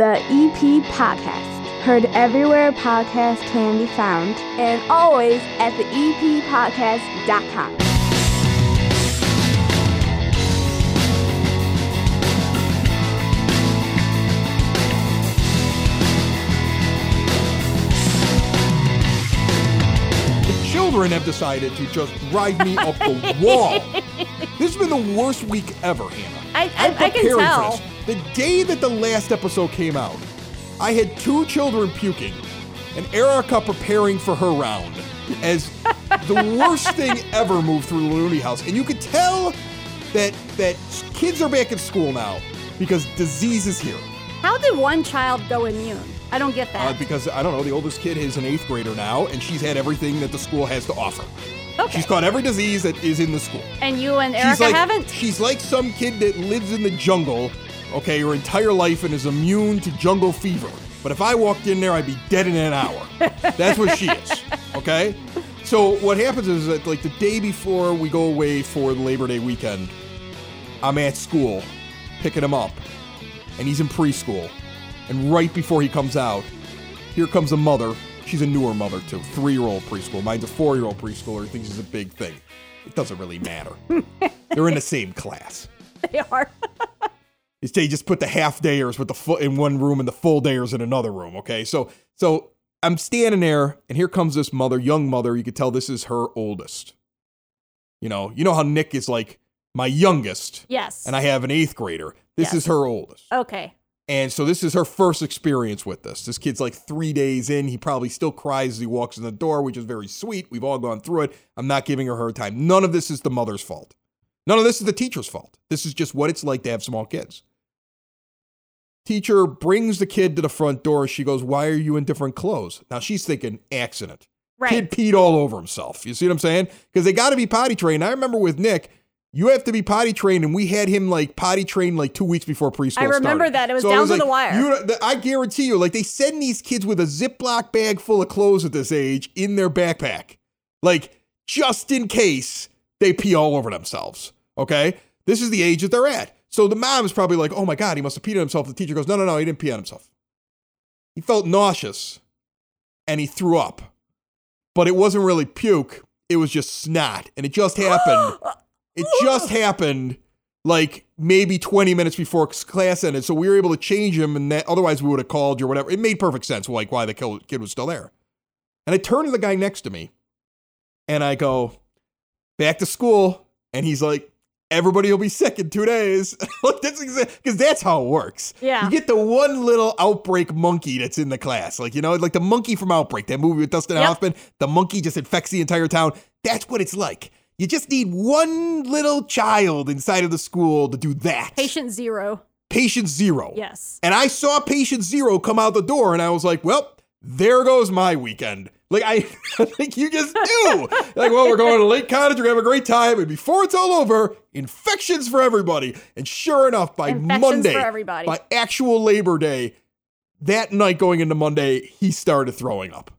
the EP Podcast. Heard everywhere podcasts can be found, and always at the E eppodcast.com. The children have decided to just drive me up the wall. This has been the worst week ever, Hannah. I- I- I can tell. The day that the last episode came out, I had two children puking and Erica preparing for her round as the worst thing ever moved through the Looney House. And you could tell that that kids are back in school now because disease is here. How did one child go immune? I don't get Uh, that. because I don't know, the oldest kid is an eighth grader now, and she's had everything that the school has to offer. okay. She's caught every disease that is in the school. and you and Erica she's like, haven't? She's like some kid that lives in the jungle, okay, her entire life and is immune to jungle fever. But if I walked in there, I'd be dead in an hour. That's what she is, okay? So what happens is that like the day before we go away for the Labor Day weekend, I'm at school picking him up, and he's in preschool. And right before he comes out, here comes a mother. She's a newer mother too, three-year-old preschool. Mine's a four-year-old preschooler. He thinks it's a big thing. It doesn't really matter. They're in the same class. they are. It's they just put the half dayers with the full in one room and the full dayers in another room. Okay, so so I'm standing there, and here comes this mother, young mother. You could tell this is her oldest. You know, you know how Nick is like my youngest, yes. and I have an eighth grader. This Yes. is her oldest. okay. And so this is her first experience with this. This kid's like three days in. He probably still cries as he walks in the door, which is very sweet. We've all gone through it. I'm not giving her her time. None of this is the mother's fault. None of this is the teacher's fault. This is just what it's like to have small kids. Teacher brings the kid to the front door. She goes, Why are you in different clothes? Now she's thinking accident. Right. Kid peed all over himself. You see what I'm saying? Because they got to be potty trained. I remember with Nick, you have to be potty trained, and we had him like potty trained like two weeks before preschool. I remember started. that. It was So down to like, the wire. you- I guarantee you, like they send these kids with a Ziploc bag full of clothes at this age in their backpack, like just in case they pee all over themselves. Okay, this is the age that they're at. So the mom is probably like, "Oh my god, he must have peed on himself." The teacher goes, "No, no, no, he didn't pee on himself. He felt nauseous, and he threw up, but it wasn't really puke. It was just snot, and it just happened." It just happened like maybe 20 minutes before class ended. So we were able to change him, and that otherwise we would have called you or whatever. It made perfect sense, like why the kid was still there. And I turned to the guy next to me and I go, back to school. And he's like, everybody will be sick in two days. that's because that's how it works. Yeah. You get the one little outbreak monkey that's in the class. Like, you know, like the monkey from Outbreak, that movie with Dustin Yep. Hoffman. The monkey just infects the entire town. That's what it's like. You just need one little child inside of the school to do that. Patient zero. Patient zero. Yes. And I saw patient zero come out the door, and I was like, well, there goes my weekend. Like, I, I think you just do. like, well, we're going to Lake Cottage, we're going to have a great time. And before it's all over, infections for everybody. And sure enough, by Infections Monday, for everybody. by actual Labor Day, that night going into Monday, he started throwing up.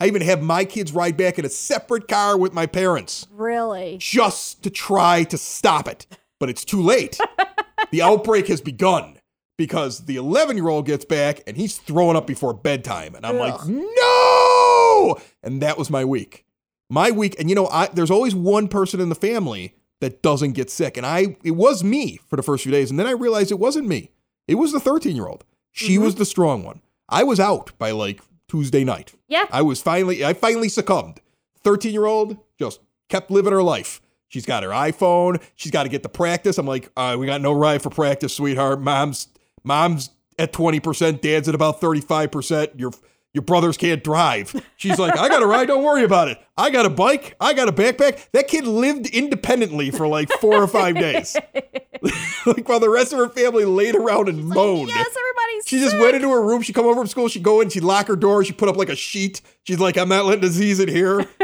I even have my kids ride back in a separate car with my parents Really? just to try to stop it. But it's too late. the outbreak has begun because the 11 year old gets back and he's throwing up before bedtime. And I'm like, no! And that was my week. My week, and you know, I, there's always one person in the family that doesn't get sick. And I, it was me for the first few days. And then I realized it wasn't me. It was the 13 year old. She was the strong one. I was out by like Tuesday night. Yeah. I was finally, I finally succumbed. 13 year old just kept living her life. She's got her iPhone. She's got to get to practice. I'm like, uh, we got no ride for practice, sweetheart. Mom's, mom's at 20%. Dad's at about 35%. Your, your brothers can't drive. She's like, I got a ride. Don't worry about it. I got a bike. I got a backpack. That kid lived independently for like four or five days. like while the rest of her family laid around and moaned. Yes, everybody's. She just went into her room. She'd come over from school. She'd go in. She'd lock her door. She'd put up like a sheet. She's like, I'm not letting disease in here.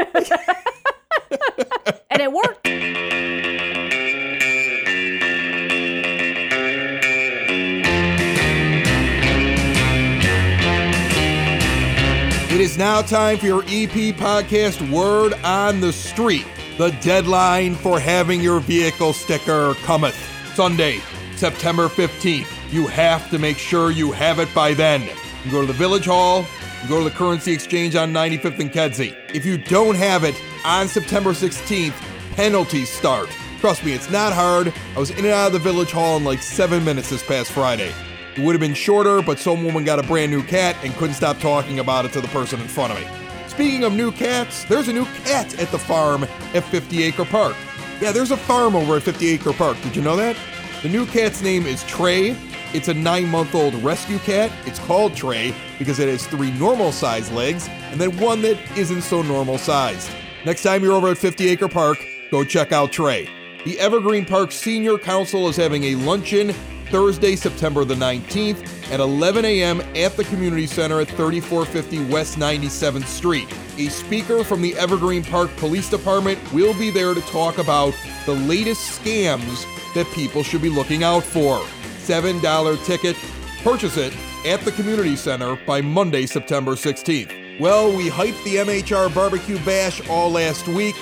and it worked. Is now time for your EP podcast Word on the Street. The deadline for having your vehicle sticker cometh Sunday, September 15th. you have to make sure you have it by then. You go to the Village Hall, you go to the Currency Exchange on 95th and Kedzie. If you don't have it on September 16th, penalties start. Trust me, it's not hard. I was in and out of the Village Hall in like seven minutes this past Friday. It would have been shorter, but some woman got a brand new cat and couldn't stop talking about it to the person in front of me. Speaking of new cats, there's a new cat at the farm at 50 Acre Park. Yeah, there's a farm over at 50 Acre Park. Did you know that? The new cat's name is Trey. It's a nine month old rescue cat. It's called Trey because it has three normal sized legs and then one that isn't so normal sized. Next time you're over at 50 Acre Park, go check out Trey. The Evergreen Park Senior Council is having a luncheon Thursday, September the 19th at 11 a.m. at the Community Center at 3450 West 97th Street. A speaker from the Evergreen Park Police Department will be there to talk about the latest scams that people should be looking out for. $7 ticket. Purchase it at the Community Center by Monday, September 16th. Well, we hyped the MHR Barbecue Bash all last week.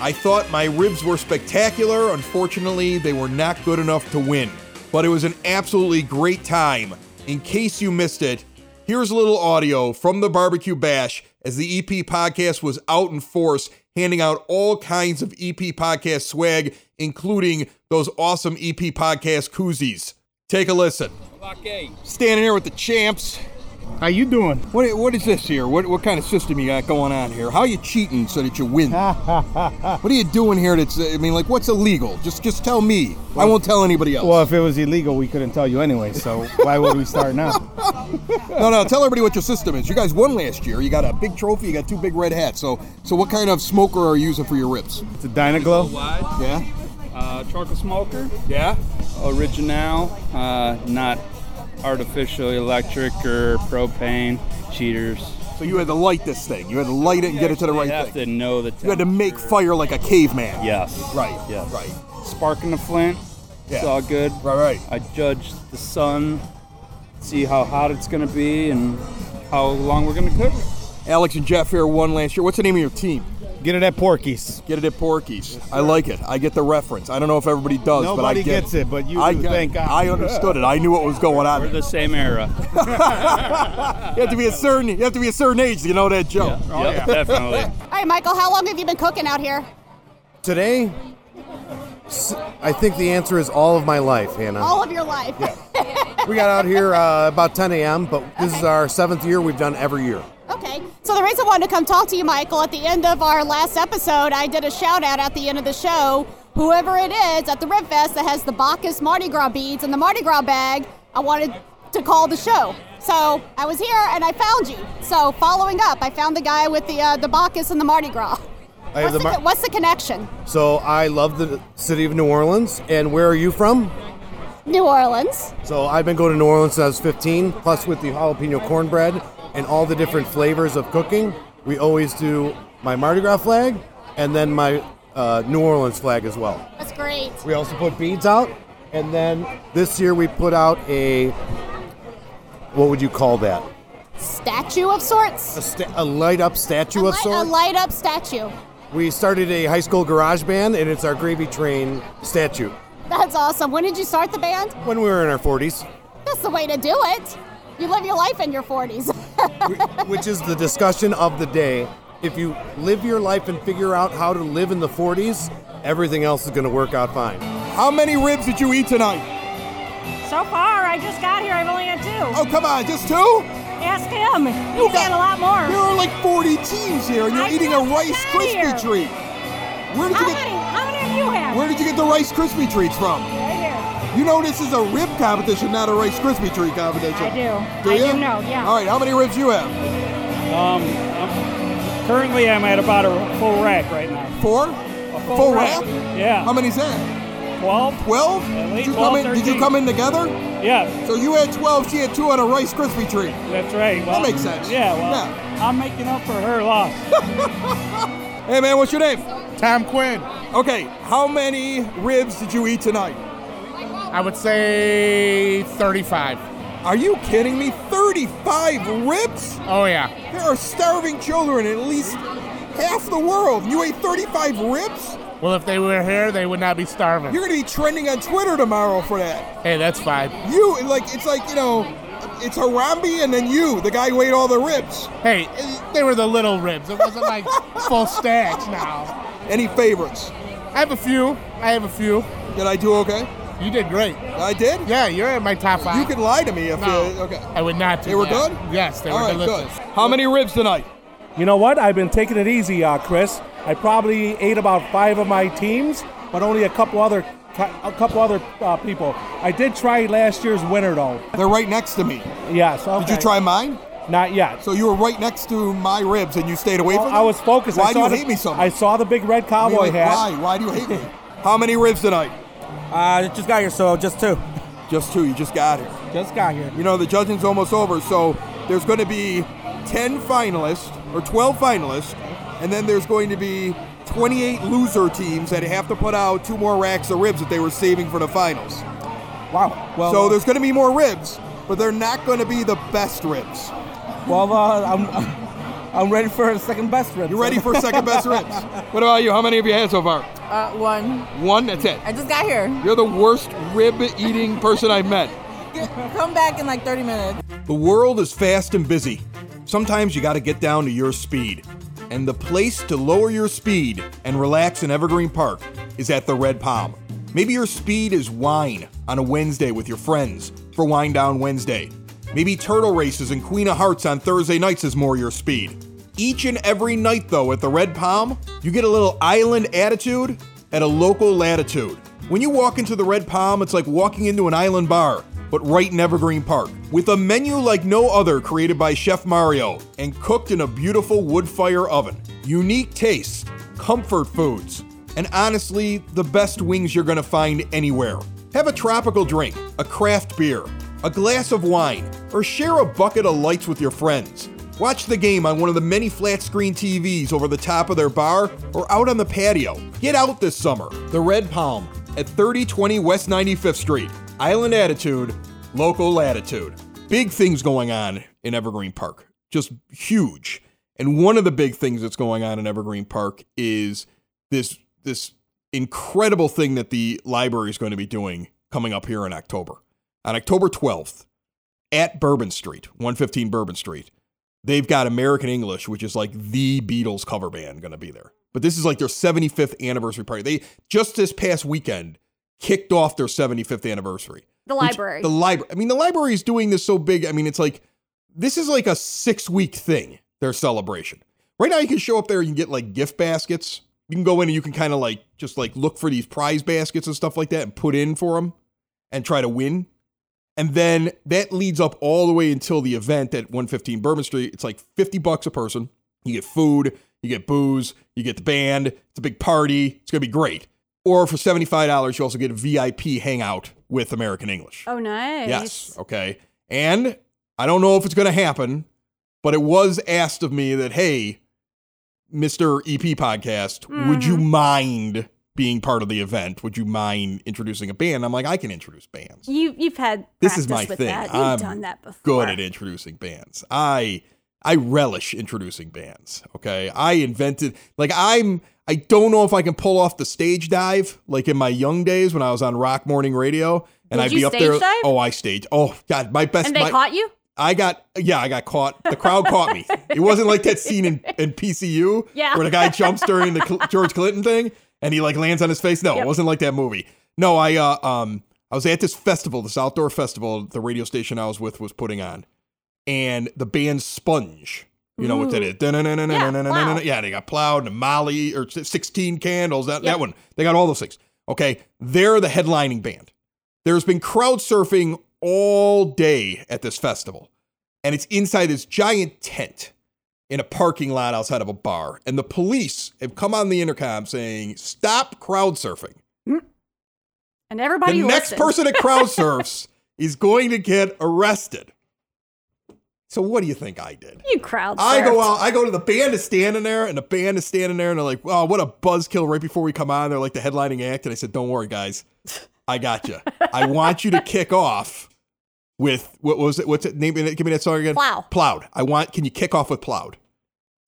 I thought my ribs were spectacular. Unfortunately, they were not good enough to win. But it was an absolutely great time. In case you missed it, here's a little audio from the Barbecue Bash as the EP podcast was out in force, handing out all kinds of EP podcast swag, including those awesome EP podcast koozies. Take a listen. Standing here with the champs. How you doing? What, what is this here? What, what kind of system you got going on here? How are you cheating so that you win? what are you doing here? That's I mean, like, what's illegal? Just just tell me. I won't tell anybody else. Well, if it was illegal, we couldn't tell you anyway. So why would we start now? no, no. Tell everybody what your system is. You guys won last year. You got a big trophy. You got two big red hats. So so what kind of smoker are you using for your ribs? It's a Dyna-Glo. Wide, Yeah. uh, charcoal smoker, Yeah. original, uh, not artificial electric or propane cheaters. So you had to light this thing. You had to light it and get it to the right You have thing. to know the You had to make fire like a caveman. Yes. Right. Yes. Right. Sparking the flint. It's Yeah. all good. Right. Right. I judge the sun, see how hot it's gonna be, and how long we're gonna cook it. Alex and Jeff here won last year. What's the name of your team? Get it at Porky's. Get it at Porky's. I like it. I get the reference. I don't know if everybody does, but I Nobody get gets it, but you I do, get thank. God. I understood it. I knew what was going on. We're the same era. You have to be a certain. You have to be a certain age to know that joke. yep, definitely. All right, Michael, how long have you been cooking out here? Today, I think the answer is all of my life, Hannah. All of your life. We got out here uh, about 10 a.m., but this is our seventh year. We've done every year. So the reason I wanted to come talk to you, Michael, at the end of our last episode, I did a shout out at the end of the show. Whoever it is at the Rib Fest that has the Bacchus Mardi Gras beads and the Mardi Gras bag, I wanted to call the show. So I was here and I found you. So following up, I found the guy with the uh, the Bacchus and the Mardi Gras. What's the the, Mar- co- what's the connection? So I love the city of New Orleans. And where are you from? New Orleans. So I've been going to New Orleans since I was 15, plus with the jalapeno cornbread and all the different flavors of cooking. We always do my Mardi Gras flag and then my uh, New Orleans flag as well. That's great. We also put beads out, and then this year we put out a what would you call that? Statue of sorts. A, sta- a light up statue a, of light, sorts. a light up statue. We started a high school garage band, and it's our gravy train statue. That's awesome. When did you start the band? When we were in our 40s, That's the way to do it. You live your life in your 40s. which is the discussion of the day. If you live your life and figure out how to live in the 40s, everything else is going to work out fine. How many ribs did you eat tonight? So far, I just got here. I've only had two. Oh, come on, just two? Ask him. He's had a lot more. There are like 40 teams here, and you're I eating a Rice Krispie treat. Where did How you many? How many have you had? Where did you get the Rice Krispie treats from? Right here. You know this is a rib competition, not a Rice Krispie treat competition. I do. Do I you? do know, yeah. All right, how many ribs you have? Um, I'm- currently, I'm at about a full rack right now. Four? A Full rack? Yeah. How many's that? 12? 12? At Did least you come 12, in? Did you come in together? Yeah, So you had 12, she had two on a Rice Krispie treat. that's right. Well, makes sense. Yeah, well, Yeah. I'm making up for her loss. Hey man, what's your name? Tom Quinn. Okay, how many ribs did you eat tonight? I would say 35. Are you kidding me? 35 ribs? Oh yeah. There are starving children in at least half the world. You ate 35 ribs? Well, if they were here, they would not be starving. You're gonna be trending on Twitter tomorrow for that. Hey, that's fine. You like it's like you know, it's Harambe and then you, the guy who ate all the ribs. Hey, they were the little ribs. It wasn't like full stacks now. Any favorites? I have a few. I have a few. Did I do okay? You did great. I did. Yeah, you're in my top five. You can lie to me if No, you. Okay. I would not do They were that. good. Yes, they All were right, delicious. good. How many ribs tonight? You know what? I've been taking it easy, uh, Chris. I probably ate about five of my teams, but only a couple other a couple other uh, people. I did try last year's winner though. They're right next to me. Yes. Okay. Did you try mine? Not yet. So you were right next to my ribs and you stayed away Well, from them? I was focused. Why I do you the, hate me so much? I saw the big red I cowboy mean, like, hat. Why? Why do you hate me? How many ribs tonight? Uh, just got here, so just two. Just two. You just got here. Just got here. You know, the judging's almost over, so there's going to be 10 finalists or 12 finalists, and then there's going to be 28 loser teams that have to put out two more racks of ribs that they were saving for the finals. Wow. Well, so there's going to be more ribs, but they're not going to be the best ribs. well, uh, I'm I'm ready for a second best ribs. You're ready for a second best ribs? What about you? How many have you had so far? Uh, one. One? That's it. I just got here. You're the worst rib eating person I've met. Come back in like 30 minutes. The world is fast and busy. Sometimes you got to get down to your speed. And the place to lower your speed and relax in Evergreen Park is at the Red Palm. Maybe your speed is wine on a Wednesday with your friends for Wine Down Wednesday. Maybe turtle races and Queen of Hearts on Thursday nights is more your speed. Each and every night, though, at the Red Palm, you get a little island attitude at a local latitude. When you walk into the Red Palm, it's like walking into an island bar, but right in Evergreen Park. With a menu like no other created by Chef Mario and cooked in a beautiful wood fire oven. Unique tastes, comfort foods, and honestly, the best wings you're gonna find anywhere. Have a tropical drink, a craft beer, a glass of wine, or share a bucket of lights with your friends. Watch the game on one of the many flat screen TVs over the top of their bar or out on the patio. Get out this summer. The Red Palm at 3020 West 95th Street. Island Attitude, local latitude. Big things going on in Evergreen Park. Just huge. And one of the big things that's going on in Evergreen Park is this this incredible thing that the library is going to be doing coming up here in October. On October 12th, at Bourbon Street, 115 Bourbon Street, they've got American English, which is like the Beatles cover band, going to be there. But this is like their 75th anniversary party. They just this past weekend kicked off their 75th anniversary. The library. The library. I mean, the library is doing this so big. I mean, it's like this is like a six week thing. Their celebration. Right now, you can show up there. You can get like gift baskets. You can go in and you can kind of like just like look for these prize baskets and stuff like that and put in for them and try to win. And then that leads up all the way until the event at 115 Bourbon Street. It's like 50 bucks a person. You get food, you get booze, you get the band. It's a big party. It's going to be great. Or for $75, you also get a VIP hangout with American English. Oh, nice. Yes. Okay. And I don't know if it's going to happen, but it was asked of me that, hey, Mr. EP podcast, would you mm. mind being part of the event? Would you mind introducing a band? I'm like, I can introduce bands. You you've had This is my with thing. That. You've I'm done that before. good at introducing bands. I I relish introducing bands. Okay. I invented like I'm I don't know if I can pull off the stage dive like in my young days when I was on Rock Morning Radio and Did I'd be up there. dive? Oh, I staged. Oh God, my best. And they my- caught you? I got yeah, I got caught. The crowd caught me. It wasn't like that scene in, in PCU Yeah. where the guy jumps during the George Clinton thing and he like lands on his face. No, Yep. it wasn't like that movie. No, I uh um I was at this festival, this outdoor festival the radio station I was with was putting on, and the band Sponge. You know what that Ooh. is? Dun-dun-dun-dun-dun-dun-dun-dun. Yeah, they got plowed and Molly or 16 candles, that, Yep. that one. They got all those things. Okay. They're the headlining band. There's been crowd surfing all day at this festival, and it's inside this giant tent in a parking lot outside of a bar. And the police have come on the intercom saying, Stop crowd surfing. Hmm. And everybody the next person that crowd surfs is going to get arrested. So what do you think I did? You crowd I go out, I go to the band is standing there, and the band is standing there, and they're like, "Wow, what a buzzkill!" Right before we come on, they're like the headlining act, and I said, "Don't worry, guys, I got you. I want you to kick off with what was it? What's it? Name it. Give me that song again. Plow. Plowed. I want. Can you kick off with plowed?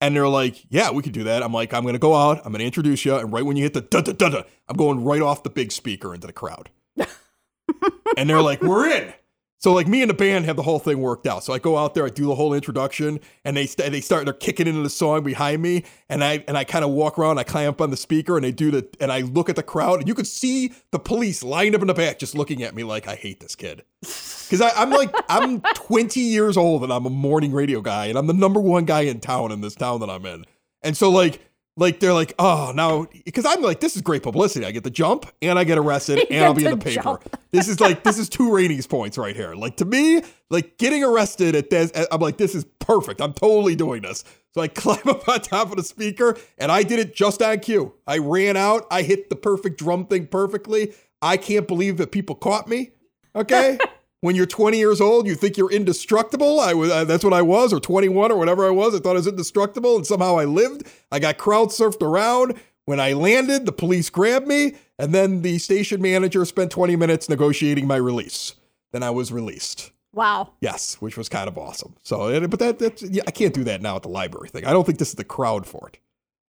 And they're like, yeah, we could do that. I'm like, I'm going to go out. I'm going to introduce you. And right when you hit the da da da da, I'm going right off the big speaker into the crowd. and they're like, we're in. So like me and the band have the whole thing worked out. So I go out there, I do the whole introduction, and they st- they start they're kicking into the song behind me, and I and I kind of walk around, I climb up on the speaker, and they do the and I look at the crowd, and you could see the police lined up in the back, just looking at me like I hate this kid, because I'm like I'm 20 years old and I'm a morning radio guy, and I'm the number one guy in town in this town that I'm in, and so like like they're like, oh, now because I'm like, this is great publicity. I get the jump and I get arrested and I'll be in the the paper. This is like this is two ratings points right here. Like to me, like getting arrested at this, I'm like, this is perfect. I'm totally doing this. So I climb up on top of the speaker and I did it just on cue. I ran out. I hit the perfect drum thing perfectly. I can't believe that people caught me. Okay. when you're 20 years old, you think you're indestructible. I was, uh, that's what I was, or 21 or whatever I was. I thought I was indestructible, and somehow I lived. I got crowd surfed around. When I landed, the police grabbed me, and then the station manager spent 20 minutes negotiating my release. Then I was released. Wow. Yes, which was kind of awesome. So, but that that's yeah, I can't do that now at the library thing. I don't think this is the crowd for it.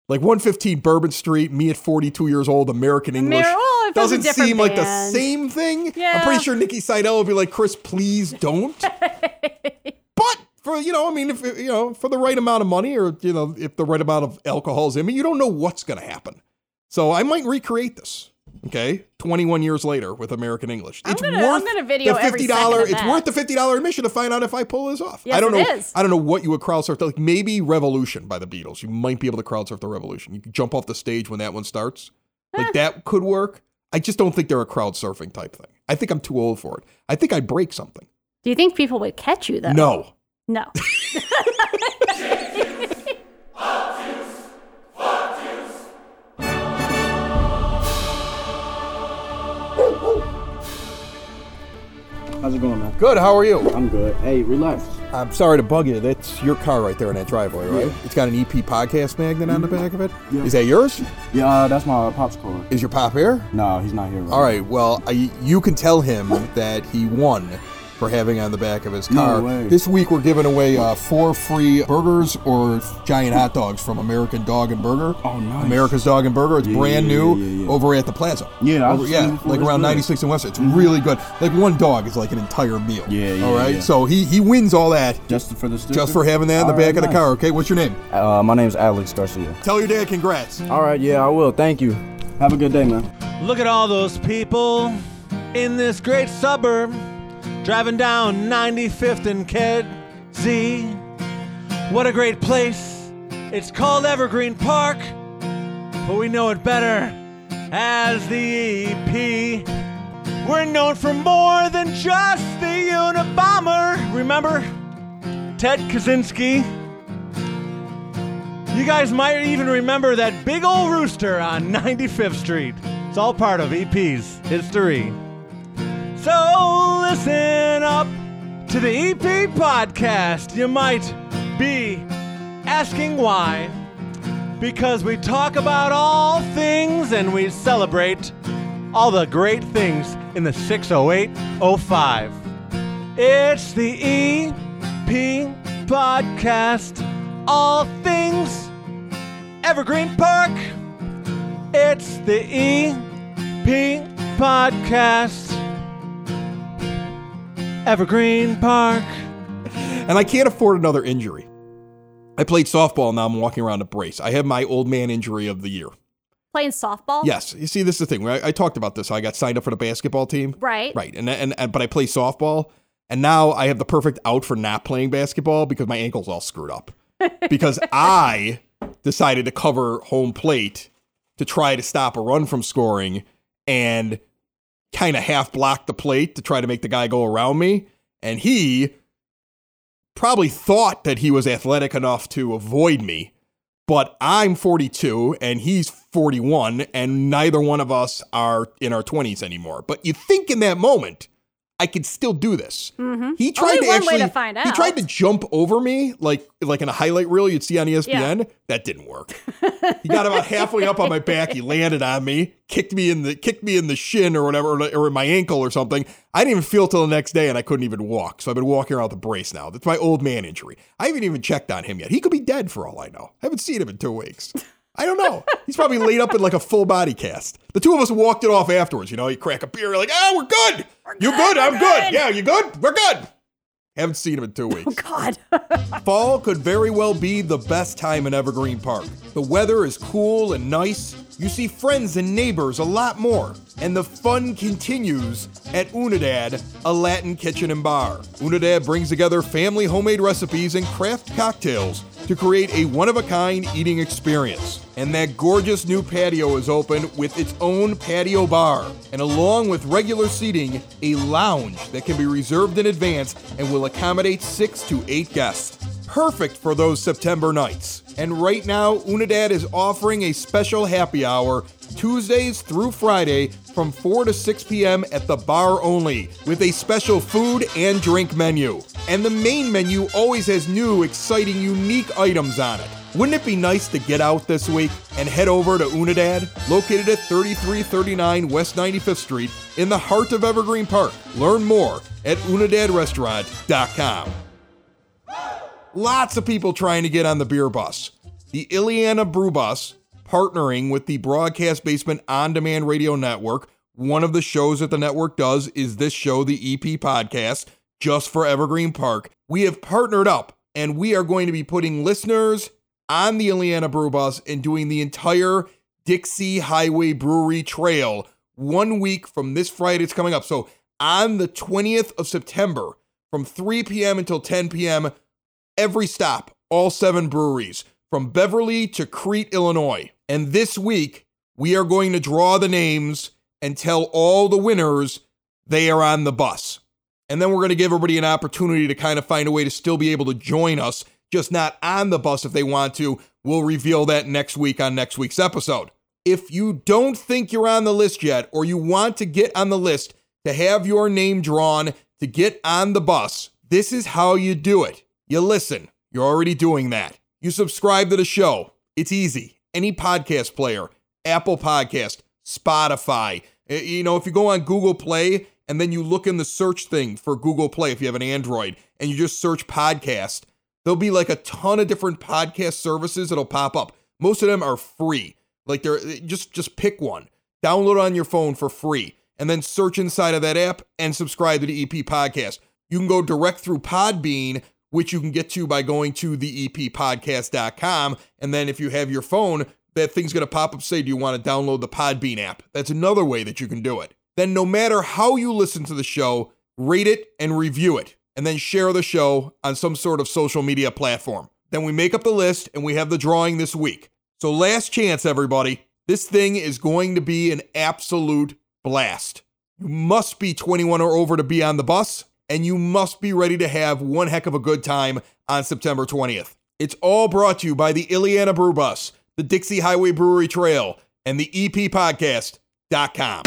Like 115 Bourbon Street, me at 42 years old, American English. well, if it was a doesn't seem like the same thing. I'm pretty sure Nikki Seidel would be like, Chris, please don't. but for you know, I mean, if you know, for the right amount of money, or you know, if the right amount of alcohol is in me, you don't know what's going to happen. So I might recreate this. Okay, 21 years later with American English. It's gonna- I'm worth gonna video the $50. It's that. worth the $50 admission to find out if I pull this off. Yes, I don't it know. is. I don't know what you would crowd surf. Like maybe Revolution by the Beatles. You might be able to crowd surf the Revolution. You can jump off the stage when that one starts. Like that could work. I just don't think they're a crowd surfing type thing. I think I'm too old for it. I think I'd break something. Do you think people would catch you though? No. No. How's it going, man? Good. How are you? I'm good. Hey, relax. I'm sorry to bug you. That's your car right there in that driveway, right? It's got an EP podcast magnet on the back of it. Is Yeah. that yours? Yeah, uh, that's my pop's car. Is your pop here? No, he's not here. Right All right. Well, I, you can tell him that he won for having on the back of his car. way. This week we're giving away uh, four free burgers or giant hot dogs from American Dog and Burger. Oh, nice. America's Dog and Burger. It's Yeah, brand new yeah, yeah, yeah. over at the Plaza. Yeah, Over- yeah, like around 96 and West. It's really good. Like one dog is like an entire meal. Yeah, yeah, All right. yeah. So he he wins all that Just for the sticker? just for having that in the All back right, of the nice. car. Okay. What's your name? Uh, my name is Alex Garcia. Tell your dad congrats. All right, yeah, I will. Thank you. Have a good day, man. Look at all those people in this great suburb driving down 95th and Kedzie. What a great place. It's called Evergreen Park, but we know it better as the EP. We're known for more than just the Unabomber. Remember Ted Kaczynski? You guys might even remember that big old rooster on 95th Street. It's all part of EP's history. So listen up to the EP podcast. You might be asking why. Because we talk about all things and we celebrate all the great things in the 60805. It's the EP podcast. All things Evergreen Park. It's the EP podcast. Evergreen Park. and I can't afford another injury. I played softball, now I'm walking around a brace. I have my old man injury of the year. Playing softball? Yes, you see, this is the thing. I, I talked about this. I got signed up for the basketball team. Right. Right, and, and and but I play softball, and now I have the perfect out for not playing basketball because my ankle's all screwed up. because I decided to cover home plate to try to stop a run from scoring, and kind of half blocked the plate to try to make the guy go around me, and he probably thought that he was athletic enough to avoid me. But I'm 42 and he's 41, and neither one of us are in our 20s anymore. But you think in that moment, I could still do this. Mm-hmm. He tried Only to actually to find out. he tried to jump over me like like in a highlight reel you'd see on ESPN. That didn't work. he got about halfway up on my back. He landed on me, kicked me in the kicked me in the shin or whatever, or, or in my ankle or something. I didn't even feel till the next day, and I couldn't even walk. So I've been walking around with a brace now. That's my old man injury. I haven't even checked on him yet. He could be dead for all I know. I haven't seen him in two weeks. I don't know. He's probably laid up in like a full body cast. The two of us walked it off afterwards. You know, you crack a beer, like, oh, we're good. You're good? I'm good. Yeah, you good? We're good. Haven't seen him in two weeks. Oh, God. Fall could very well be the best time in Evergreen Park. The weather is cool and nice. You see friends and neighbors a lot more. And the fun continues at Unidad, a Latin kitchen and bar. Unidad brings together family homemade recipes and craft cocktails to create a one of a kind eating experience. And that gorgeous new patio is open with its own patio bar. And along with regular seating, a lounge that can be reserved in advance and will accommodate six to eight guests. Perfect for those September nights. And right now, Unidad is offering a special happy hour Tuesdays through Friday from 4 to 6 p.m. at the bar only, with a special food and drink menu. And the main menu always has new, exciting, unique items on it. Wouldn't it be nice to get out this week and head over to Unidad, located at 3339 West 95th Street in the heart of Evergreen Park? Learn more at unidadrestaurant.com. Lots of people trying to get on the beer bus. The Illiana Brew Bus, partnering with the Broadcast Basement On Demand Radio Network. One of the shows that the network does is this show, the EP podcast, just for Evergreen Park. We have partnered up and we are going to be putting listeners on the Illiana Brew Bus and doing the entire Dixie Highway Brewery Trail one week from this Friday. It's coming up. So on the 20th of September, from 3 p.m. until 10 p.m., every stop, all seven breweries, from Beverly to Crete, Illinois. And this week, we are going to draw the names and tell all the winners they are on the bus. And then we're going to give everybody an opportunity to kind of find a way to still be able to join us, just not on the bus if they want to. We'll reveal that next week on next week's episode. If you don't think you're on the list yet, or you want to get on the list to have your name drawn to get on the bus, this is how you do it. You listen, you're already doing that. You subscribe to the show. It's easy. Any podcast player, Apple Podcast, Spotify. Uh, You know, if you go on Google Play and then you look in the search thing for Google Play, if you have an Android, and you just search podcast, there'll be like a ton of different podcast services that'll pop up. Most of them are free. Like they're just just pick one, download on your phone for free, and then search inside of that app and subscribe to the EP podcast. You can go direct through Podbean, which you can get to by going to the E eppodcast.com. And then if you have your phone, that thing's going to pop up say, Do you want to download the Podbean app? That's another way that you can do it. Then, no matter how you listen to the show, rate it and review it, and then share the show on some sort of social media platform. Then we make up the list and we have the drawing this week. So, last chance, everybody. This thing is going to be an absolute blast. You must be 21 or over to be on the bus, and you must be ready to have one heck of a good time on September 20th. It's all brought to you by the Illiana Brew Bus, the Dixie Highway Brewery Trail, and the EPPodcast.com.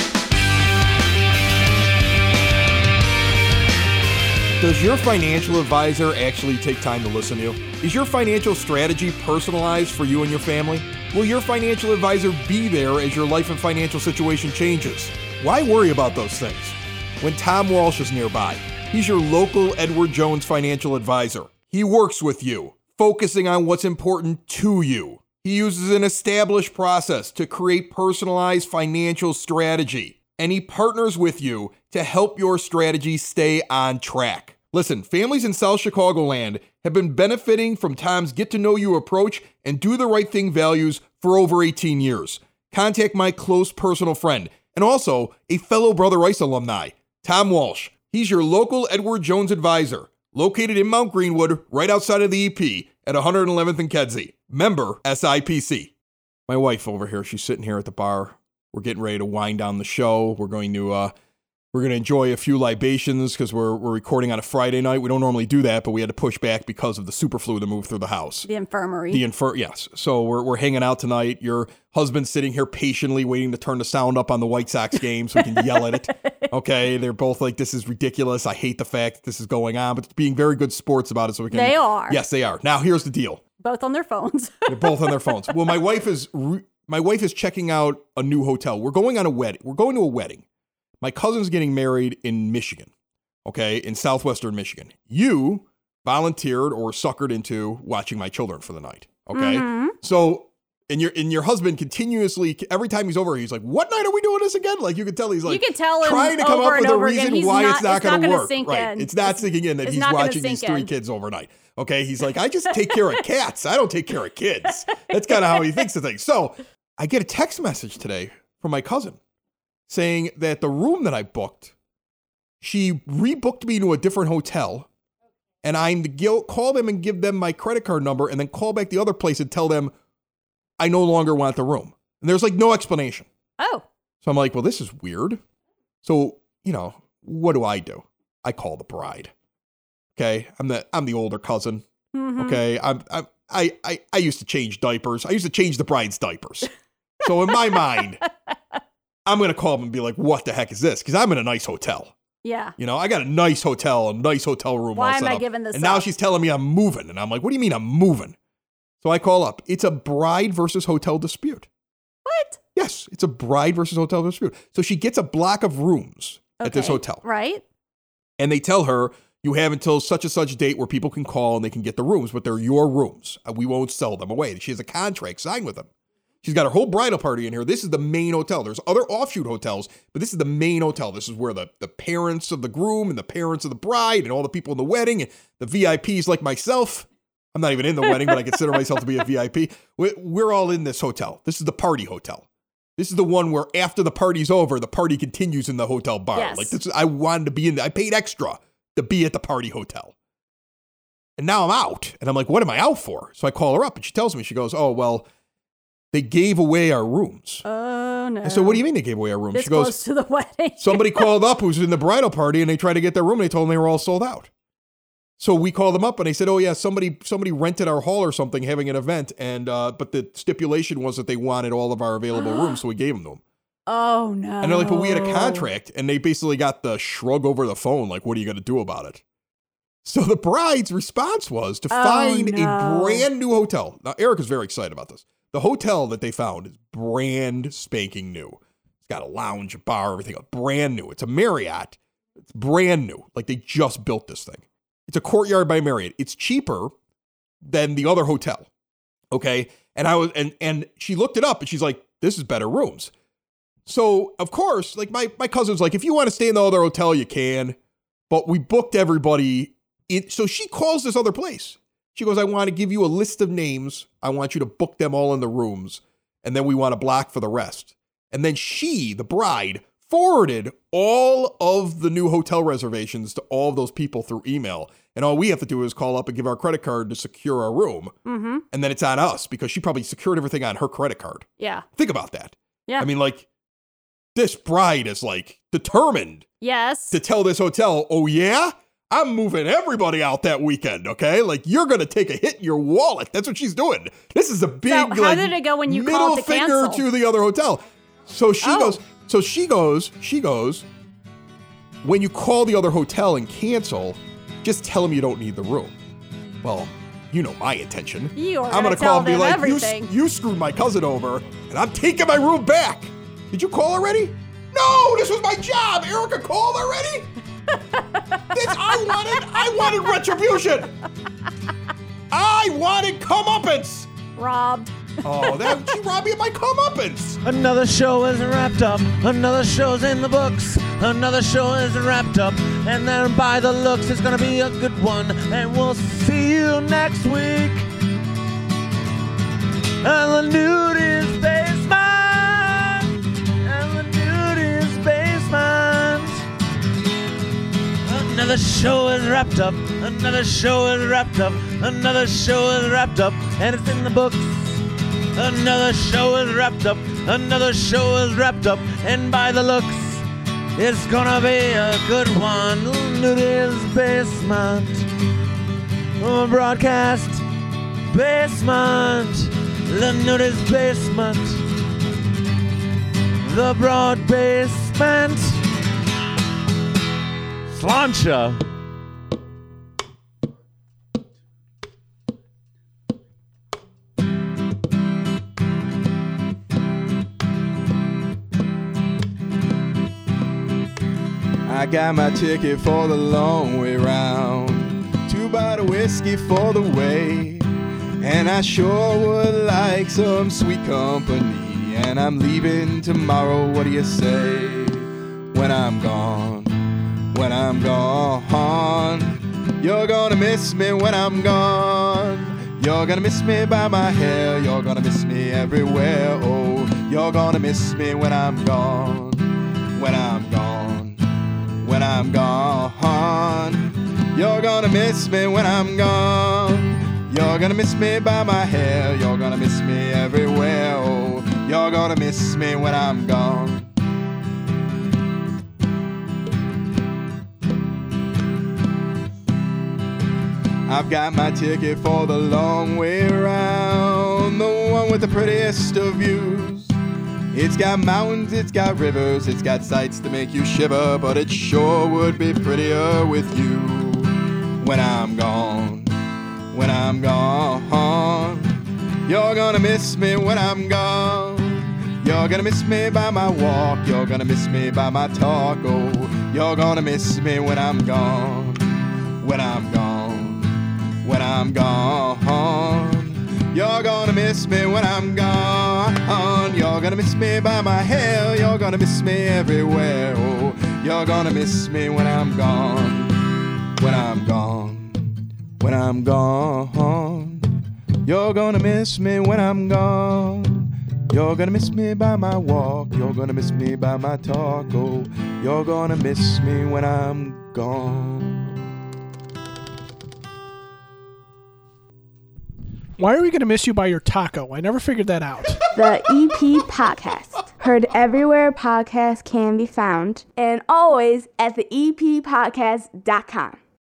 Does your financial advisor actually take time to listen to you? Is your financial strategy personalized for you and your family? Will your financial advisor be there as your life and financial situation changes? Why worry about those things? When Tom Walsh is nearby, he's your local Edward Jones financial advisor. He works with you, focusing on what's important to you. He uses an established process to create personalized financial strategy and he partners with you to help your strategy stay on track. Listen, families in South Chicagoland have been benefiting from Tom's get to know you approach and do the right thing values for over 18 years. Contact my close personal friend and also a fellow Brother Rice alumni, Tom Walsh. He's your local Edward Jones advisor, located in Mount Greenwood, right outside of the EP at 111th and Kedzie. Member SIPC. My wife over here, she's sitting here at the bar we're getting ready to wind down the show. We're going to uh, We're gonna enjoy a few libations because we're we're recording on a Friday night. We don't normally do that, but we had to push back because of the super flu that moved through the house. The infirmary. The infer yes. So we're we're hanging out tonight. Your husband's sitting here patiently waiting to turn the sound up on the White Sox game so we can yell at it. Okay. They're both like, This is ridiculous. I hate the fact that this is going on, but being very good sports about it so we can They are. Yes, they are. Now here's the deal. Both on their phones. They're both on their phones. Well, my wife is re- my wife is checking out a new hotel. We're going on a wedding. We're going to a wedding. My cousin's getting married in Michigan. Okay, in southwestern Michigan. You volunteered or suckered into watching my children for the night. Okay, Mhm. so and your and your husband continuously every time he's over, he's like, "What night are we doing this again?" Like you can tell he's like you can tell trying to come up with a reason why not, it's not going to work. Right? in. It's not sinking in that he's watching these three in. kids overnight. Okay, he's like, I just take care of cats. I don't take care of kids. That's kind of how he thinks of things. So I get a text message today from my cousin saying that the room that I booked, she rebooked me to a different hotel. And I'm to go, call them and give them my credit card number and then call back the other place and tell them I no longer want the room. And there's like no explanation. Oh. So I'm like, well, this is weird. So, you know, what do I do? I call the bride. Okay. I'm the I'm the older cousin. Mhm. Okay. I'm, I'm I, I I used to change diapers. I used to change the bride's diapers. So in my mind, I'm gonna call them and be like, what the heck is this? Because I'm in a nice hotel. Yeah. You know, I got a nice hotel, a nice hotel room. Why all am I up. giving this And now she's telling me I'm moving, and I'm like, what do you mean I'm moving? So I call up. It's a bride versus hotel dispute. What? Yes, it's a bride versus hotel dispute. So she gets a block of rooms at this hotel, Right? and they tell her you have until such and such date where people can call and they can get the rooms, but they're your rooms. and We won't sell them away. She has a contract signed with them. She's got her whole bridal party in here. This is the main hotel. There's other offshoot hotels, but this is the main hotel. This is where the, the parents of the groom and the parents of the bride and all the people in the wedding and the VIPs like myself. I'm not even in the wedding, but I consider myself to be a VIP. We- We're all in this hotel. This is the party hotel. This is the one where after the party's over, the party continues in the hotel bar. Yes. Like this I wanted to be in. The, I paid extra to be at the party hotel. And now I'm out. And I'm like, what am I out for? So I call her up and she tells me, she goes, oh, well, they gave away our rooms. Oh no. I said, what do you mean they gave away our rooms? This she goes, close to the wedding. somebody called up who's in the bridal party and they tried to get their room and they told them they were all sold out. So we called them up and they said, "Oh yeah, somebody somebody rented our hall or something, having an event, and uh, but the stipulation was that they wanted all of our available rooms, so we gave them to them." Oh no. And they're like, "But we had a contract," and they basically got the shrug over the phone, like, "What are you going to do about it?" So the bride's response was to Oh, find no. a brand new hotel. Now Eric is very excited about this. The hotel that they found is brand spanking new. It's got a lounge, a bar, everything, brand new. It's a Marriott. It's brand new. Like they just built this thing. It's a courtyard by Marriott. It's cheaper than the other hotel. Okay. And I was and and she looked it up and she's like, this is better rooms. So of course, like my my cousin's like, if you want to stay in the other hotel, you can. But we booked everybody in so she calls this other place. She goes, I want to give you a list of names. I want you to book them all in the rooms, and then we want to block for the rest. And then she, the bride, forwarded all of the new hotel reservations to all of those people through email. And all we have to do is call up and give our credit card to secure our room. Mm-hmm. And then it's on us because she probably secured everything on her credit card. Yeah. Think about that. Yeah. I mean, like, this bride is like determined Yes. to tell this hotel, oh, yeah, I'm moving everybody out that weekend, okay? Like, you're to take a hit in your wallet. That's what she's doing. This is a big, so how like, did it go when you middle called to finger cancel? to the other hotel. So she Oh. goes, so she goes, she goes, when you call the other hotel and cancel, just tell them you don't need the room. Well, you know my intention. You are I'm gonna gonna call and be like, you, you screwed my cousin over, and I'm taking my room back. Did you call already? No, this was my job. Erica called already. This I wanted. I wanted retribution. I wanted comeuppance. Robbed. Oh, that she robbed me of my comeuppance. Another show is wrapped up. Another show's in the books. Another show is wrapped up. And then by the looks, it's gonna be a good one. And we'll see you next week. And the nude Another show is wrapped up. Another show is wrapped up. Another show is wrapped up. And it's in the books. Another show is wrapped up. Another show is wrapped up. And by the looks, It's gonna be a good one. Nudie's basement. Broadcast basement. The Nudie's basement. The broad basement. Slancha. I got my ticket for the long way round. Two bottle whiskey for the way. And I sure would like some sweet company. And I'm leaving tomorrow. What do you say? When I'm gone, when I'm gone. You're gonna miss me when I'm gone. You're gonna miss me by my hair. You're gonna miss me everywhere. Oh, you're gonna miss me when I'm gone. When I'm gone when I'm gone. You're gonna miss me when I'm gone. You're gonna miss me by my hair. You're gonna miss me everywhere. Oh, you're gonna miss me when I'm gone. I've got my ticket for the long way round, the one with the prettiest of views. It's got mountains, it's got rivers, it's got sights to make you shiver, but it sure would be prettier with you when I'm gone. When I'm gone, you're gonna miss me when I'm gone. You're gonna miss me by my walk, you're gonna miss me by my talk. Oh, you're gonna miss me when I'm gone. When I'm gone, when I'm gone. You're gonna miss me when I'm gone. You're gonna miss me by my hair. You're gonna miss me everywhere. Oh, you're gonna miss me when I'm gone. When I'm gone. When I'm gone. You're gonna miss me when I'm gone. You're gonna miss me by my walk. You're gonna miss me by my talk. Oh, you're gonna miss me when I'm gone. Why are we going to miss you by your taco? I never figured that out. The EP Podcast. Heard everywhere podcasts can be found, and always at the eppodcast.com.